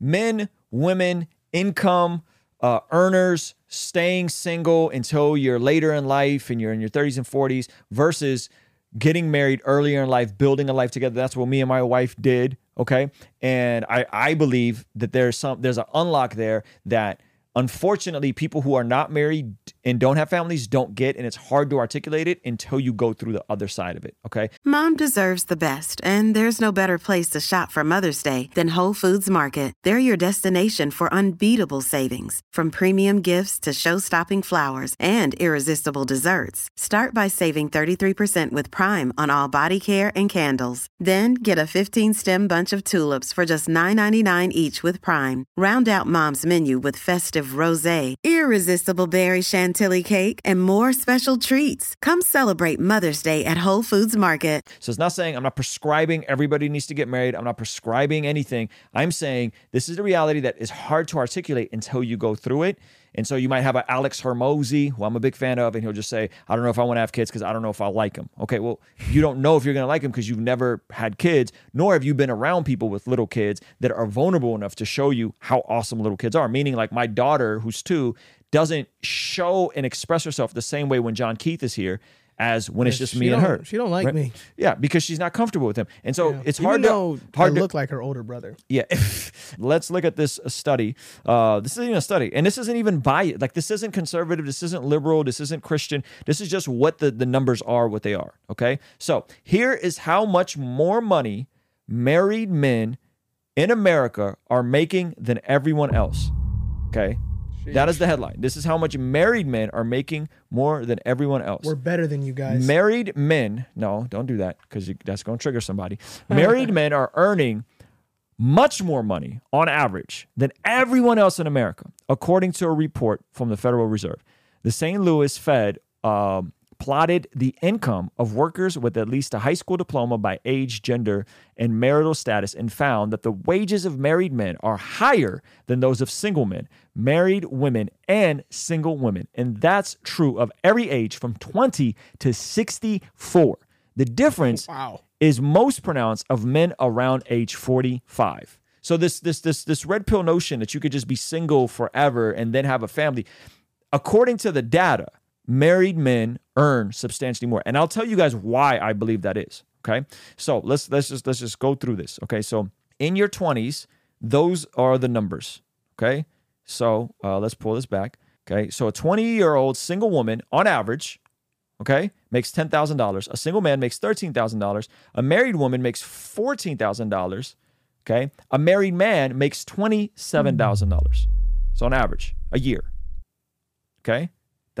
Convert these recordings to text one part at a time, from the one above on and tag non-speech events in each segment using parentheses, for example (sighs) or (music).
men, women, income, uh, earners staying single until you're later in life and you're in your 30s and 40s versus getting married earlier in life, building a life together. That's what me and my wife did. Okay. And I, I believe that there's some, there's an unlock there that unfortunately people who are not married and don't have families don't get and it's hard to articulate it until you go through the other side of it okay Mom deserves the best, and there's no better place to shop for Mother's Day than Whole Foods Market. They're your destination for unbeatable savings, from premium gifts to show-stopping flowers and irresistible desserts. Start by saving 33% with Prime on all body care and candles. Then get a 15-stem bunch of tulips for just $9.99 each with Prime. Round out Mom's menu with festive rosé, irresistible berry chantilly cake, and more special treats. Come celebrate Mother's Day at Whole Foods Market. So it's not saying I'm not prescribing everybody needs to get married. I'm not prescribing anything. I'm saying this is a reality that is hard to articulate until you go through it. And so you might have a Alex Hormozi, who I'm a big fan of, and he'll just say, I don't know if I want to have kids because I don't know if I like them. Okay, well, you don't know if you're going to like them because you've never had kids, nor have you been around people with little kids that are vulnerable enough to show you how awesome little kids are. Meaning, like my daughter, who's two, doesn't show and express herself the same way when John Keith is here as when it's just me and her. She don't like Right? me. Yeah, because she's not comfortable with him. And so Yeah. it's hard to hard to look like her older brother. yeah. (laughs) Let's look at this study. Uh, this isn't even a study, and this isn't even biased. Like this isn't conservative. This isn't liberal. This isn't Christian. This is just what the the numbers are. What they are. Okay. So here is how much more money married men in America are making than everyone else. Okay. That is the headline. This is how much married men are making more than everyone else. We're better than you guys. Married men, no, don't do that because that's going to trigger somebody. (laughs) Married men are earning much more money on average than everyone else in America, according to a report from the Federal Reserve. The St. Louis Fed um, plotted the income of workers with at least a high school diploma by age, gender, and marital status and found that the wages of married men are higher than those of single men, married women, and single women. And that's true of every age from 20 to 64. The difference oh, Wow. is most pronounced of men around age 45. So this this this this red pill notion that you could just be single forever and then have a family, according to the data, married men earn substantially more. And I'll tell you guys why I believe that is. Okay. So let's let's just let's just go through this. Okay. So in your 20s, those are the numbers. Okay. So uh, let's pull this back. Okay. So a 20 year old single woman on average, okay, makes $10,000. A single man makes $13,000. A married woman makes $14,000. Okay. A married man makes $27,000. So on average, a year. Okay.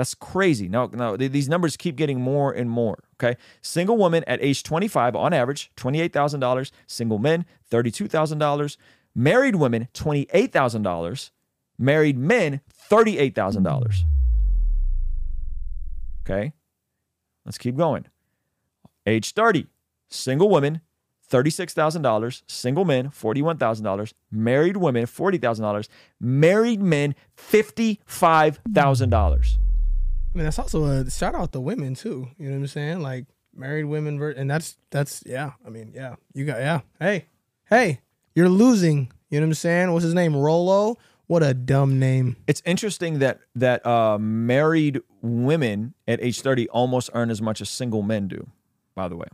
That's crazy. Now th- these numbers keep getting more and more. Okay. Single woman at age 25, on average, $28,000. Single men, $32,000. Married women, $28,000. Married men, $38,000. Okay. Let's keep going. Age 30, single women, $36,000. Single men, $41,000. Married women, $40,000. Married men, $55,000. I mean, that's also a shout out to women too. You know what I'm saying? Like married women, ver- and that's that's yeah. I mean, yeah, you got yeah. Hey, hey, you're losing. You know what I'm saying? What's his name? Rolo. What a dumb name. It's interesting that that uh, married women at age 30 almost earn as much as single men do, by the way.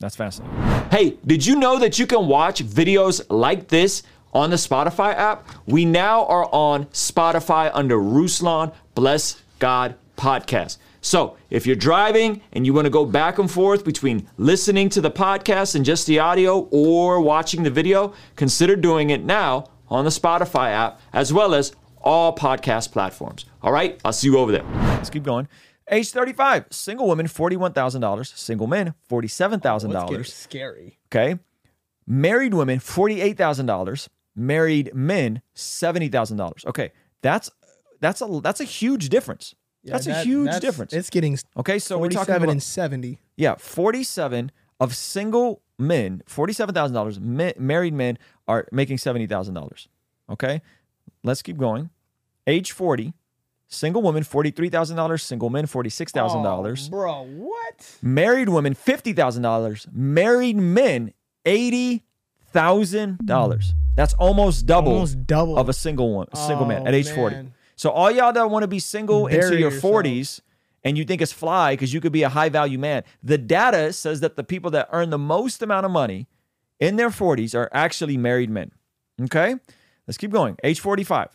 That's fascinating. Hey, did you know that you can watch videos like this on the Spotify app? We now are on Spotify under Ruslan Bless God Podcast. So if you're driving and you want to go back and forth between listening to the podcast and just the audio or watching the video, consider doing it now on the Spotify app as well as all podcast platforms. All right, I'll see you over there. Let's keep going. Age 35, single woman, $41,000. Single men, $47,000. scary. Okay. Married women, $48,000. Married men, $70,000. Okay. That's that's a that's a huge difference. Yeah, that's a huge that's- difference. It's getting okay, so we're talking 47 about and 70. yeah, 47 of single men, $47,000 married men are making $70,000. Okay? Let's keep going. Age 40, single woman $43,000, single men $46,000. bro, what? Married women, $50,000. Married men, thousand dollars. That's almost double, Almost double. of a single one, a single man Oh, at age forty. Oh, So all y'all that want to be single into your yourself. forties and you think it's fly because you could be a high value man, the data says that the people that earn the most amount of money in their forties are actually married men. Okay, let's keep going. Age forty five.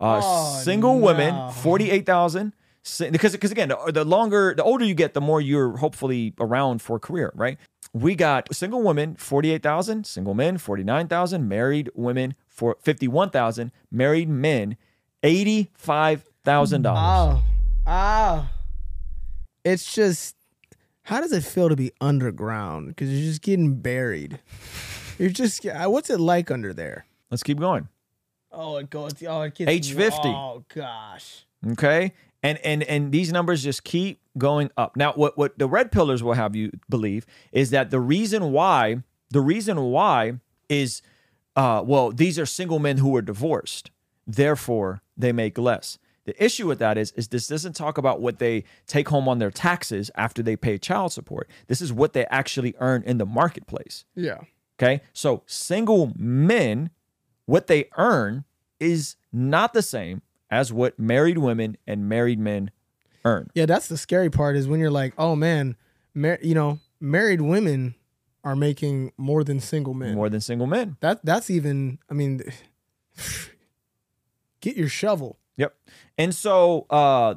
Uh, Oh, single women, no. forty-eight thousand. Because, because again, the, the longer, the older you get, the more you're hopefully around for a career, right? We got single women, forty-eight thousand. Single men, forty-nine thousand. Married women, for fifty-one thousand. Married men, eighty-five thousand dollars. Oh, oh. It's just, how does it feel to be underground? Because you're just getting buried. You're just, what's it like under there? Let's keep going. Oh, it goes. Oh, it gets H50. Oh gosh. Okay. And and and these numbers just keep going up. Now, what what the red pillers will have you believe is that the reason why the reason why is uh well, these are single men who are divorced. Therefore, they make less. The issue with that is is this doesn't talk about what they take home on their taxes after they pay child support. This is what they actually earn in the marketplace. Yeah. Okay. So single men, what they earn is not the same as what married women and married men earn. Yeah, that's the scary part is when you're like, oh man, mar- you know, married women are making more than single men. More than single men. That that's even. I mean, (sighs) get your shovel. Yep. And so uh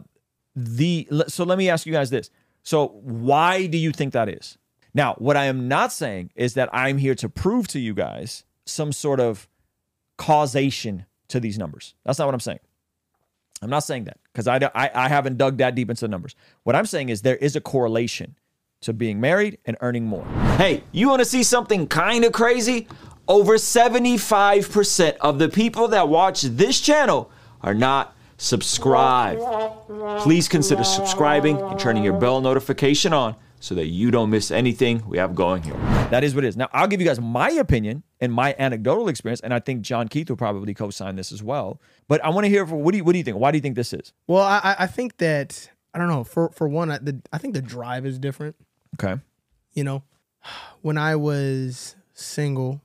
the so let me ask you guys this. So why do you think that is? Now, what I am not saying is that I'm here to prove to you guys some sort of causation to these numbers. That's not what I'm saying. I'm not saying that because I, I, I haven't dug that deep into the numbers. What I'm saying is there is a correlation to being married and earning more. Hey, you want to see something kind of crazy? Over 75% of the people that watch this channel are not subscribed. Please consider subscribing and turning your bell notification on so that you don't miss anything we have going here. That is what it is. Now, I'll give you guys my opinion and my anecdotal experience, and I think John Keith will probably co-sign this as well. But I want to hear from what do you what do you think? Why do you think this is? Well, I I- I think that I don't know. For for one, I, the, I think the drive is different. Okay. You know, (sighs) when I was single,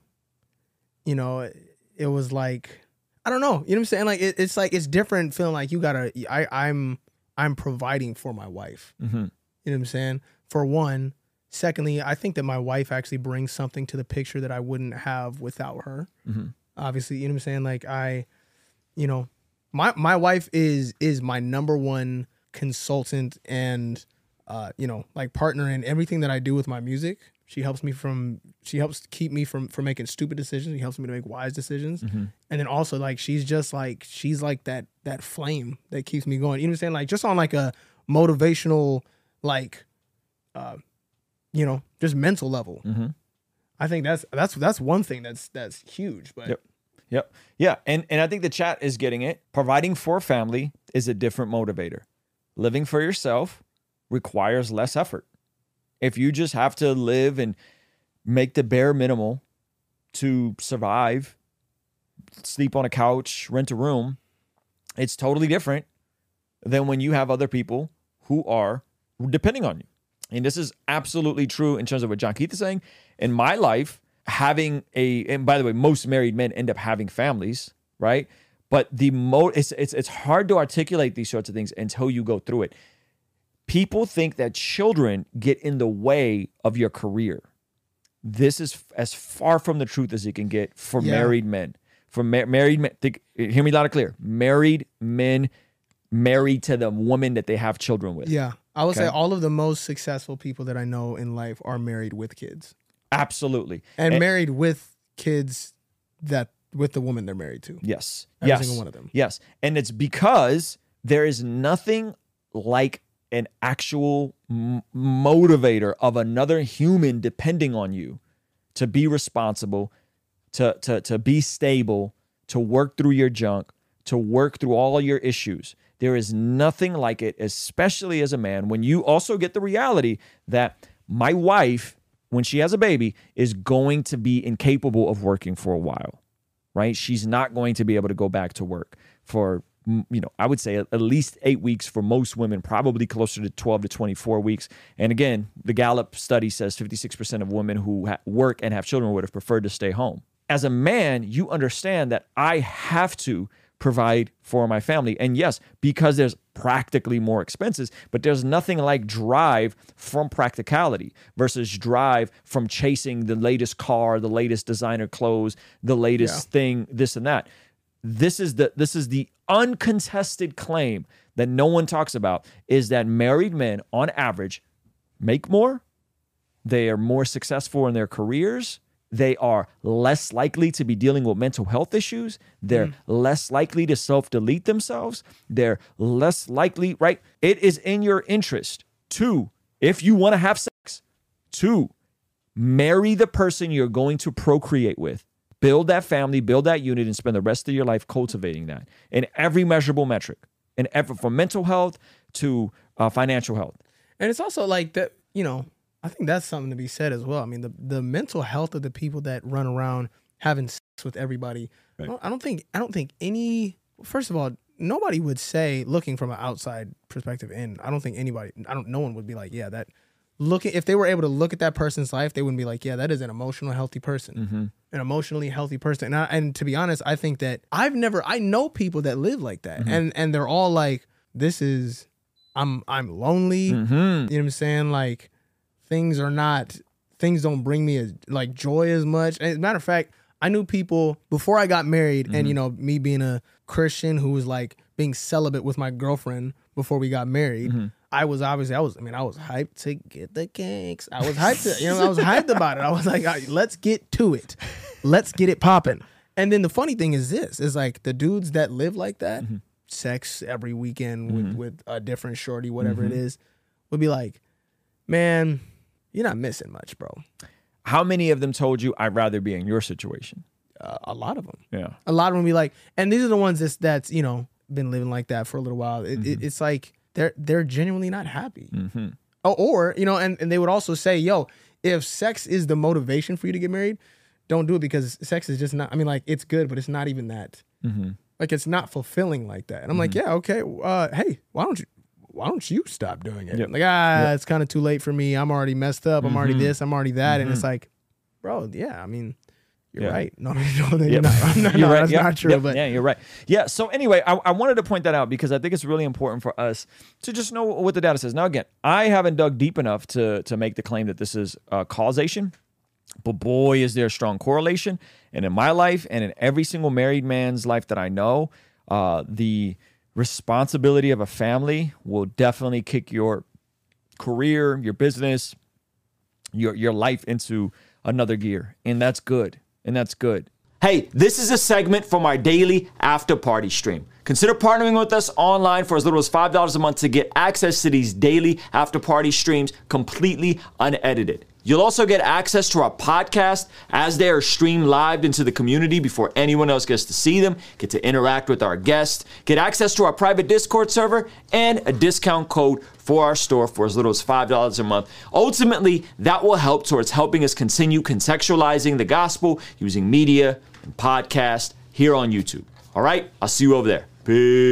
you know, it was like I don't know. You know what I'm saying? Like it, it's like it's different feeling like you gotta. I I'm I'm providing for my wife. Mm-hmm. You know what I'm saying? For one. Secondly, I think that my wife actually brings something to the picture that I wouldn't have without her. Mm-hmm. Obviously, you know what I'm saying? Like I, you know, my my wife is is my number one consultant and uh, you know, like partner in everything that I do with my music. She helps me from she helps keep me from from making stupid decisions. She helps me to make wise decisions. Mm-hmm. And then also like she's just like she's like that that flame that keeps me going. You know what I'm saying? Like just on like a motivational like uh you know, just mental level. Mm-hmm. I think that's that's that's one thing that's that's huge. But Yep. Yep. Yeah. And and I think the chat is getting it. Providing for family is a different motivator. Living for yourself requires less effort. If you just have to live and make the bare minimal to survive, sleep on a couch, rent a room, it's totally different than when you have other people who are depending on you. And this is absolutely true in terms of what John Keith is saying. In my life, having a and by the way, most married men end up having families, right? But the mo it's it's it's hard to articulate these sorts of things until you go through it. People think that children get in the way of your career. This is as far from the truth as it can get for Yeah. married men. For ma- married men, think, hear me loud and clear. Married men married to the woman that they have children with. yeah, I would say all of the most successful people that I know in life are married with kids Absolutely. and, And- married with kids that with the woman they're married to. Yes. Every yes. single one of them. Yes. And it's because there is nothing like an actual m- motivator of another human depending on you to be responsible, to, to, to be stable, to work through your junk, to work through all your issues. There is nothing like it, especially as a man, when you also get the reality that my wife, when she has a baby, is going to be incapable of working for a while right? She's not going to be able to go back to work for you know, I would say at least eight weeks for most women, probably closer to 12 to 24 weeks. And again, the Gallup study says 56% of women who ha- work and have children would have preferred to stay home. As a man, you understand that I have to provide for my family. And yes, because there's practically more expenses, but there's nothing like drive from practicality versus drive from chasing the latest car, the latest designer clothes, the latest thing, this and that. This is the this is the uncontested claim that no one talks about is that married men on average make more, they are more successful in their careers, they are less likely to be dealing with mental health issues. They're mm. less likely to self delete themselves. They're less likely, right? It is in your interest to, if you want to have sex, to marry the person you're going to procreate with, build that family, build that unit, and spend the rest of your life cultivating that in every measurable metric, in every, from mental health to uh, financial health. And it's also like that, you know, I think that's something to be said as well. I mean, the the mental health of the people that run around having sex with everybody. I, don't, I don't think I don't think any first of all, nobody would say looking from an outside perspective in. I don't think anybody I don't no one would be like, yeah, that looking if they were able to look at that person's life, they wouldn't be like, yeah, that is an emotional healthy person. An emotionally healthy person. And I, and to be honest, I think that I've never I know people that live like that. Mm-hmm. And and they're all like this is I'm I'm lonely. Mm-hmm. You know what I'm saying? Like things are not things don't bring me as like joy as much. As a matter of fact, I knew people before I got married, and mm-hmm. you know, me being a Christian who was like being celibate with my girlfriend before we got married. I was obviously I was I mean I was hyped to get the kinks. I was hyped to you know I was hyped about it. I was like, "All right, let's get to it, let's get it popping. And then the funny thing is this is like the dudes that live like that, mm-hmm. sex every weekend with mm-hmm. with a different shorty, whatever it mm-hmm. is, would be like, man, you're not missing much, bro. How many of them told you I'd rather be in your situation? Uh, a lot of them. Yeah. A lot of them be like, and these are the ones that's that's you know been living like that for a little while. It, it, it's like they're they're genuinely not happy. Mm-hmm. Oh, or you know, and and they would also say, yo, if sex is the motivation for you to get married, don't do it because sex is just not. I mean, like it's good, but it's not even that. Mm-hmm. Like it's not fulfilling like that. And I'm like, mm-hmm. yeah, okay. Uh, hey, why don't you? Why don't you stop doing it? Yep. Like, ah, it's kind of too late for me. I'm already messed up. I'm already this. I'm already that. And it's like, bro, yeah. I mean, you're Yeah. right. (laughs) No, no, no, you're Yep. not. (laughs) I'm not- (laughs) You're right. That's Yep. not true. Yep. But yeah, you're right. Yeah. So anyway, I, I wanted to point that out because I think it's really important for us to just know what the data says. Now, again, I haven't dug deep enough to to make the claim that this is uh, causation, but boy, is there a strong correlation. And in my life, and in every single married man's life that I know, uh, the responsibility of a family will definitely kick your career, your business, your your life into another gear, and that's good. And that's good. Hey, this is a segment from our daily after party stream. Consider partnering with us online for as little as $5 a month to get access to these daily after party streams completely unedited. You'll also get access to our podcast as they are streamed live into the community before anyone else gets to see them, get to interact with our guests, get access to our private Discord server, and a discount code for our store for as little as $5 a month. Ultimately, that will help towards helping us continue contextualizing the gospel using media and podcast here on YouTube. All right, I'll see you over there. Peace.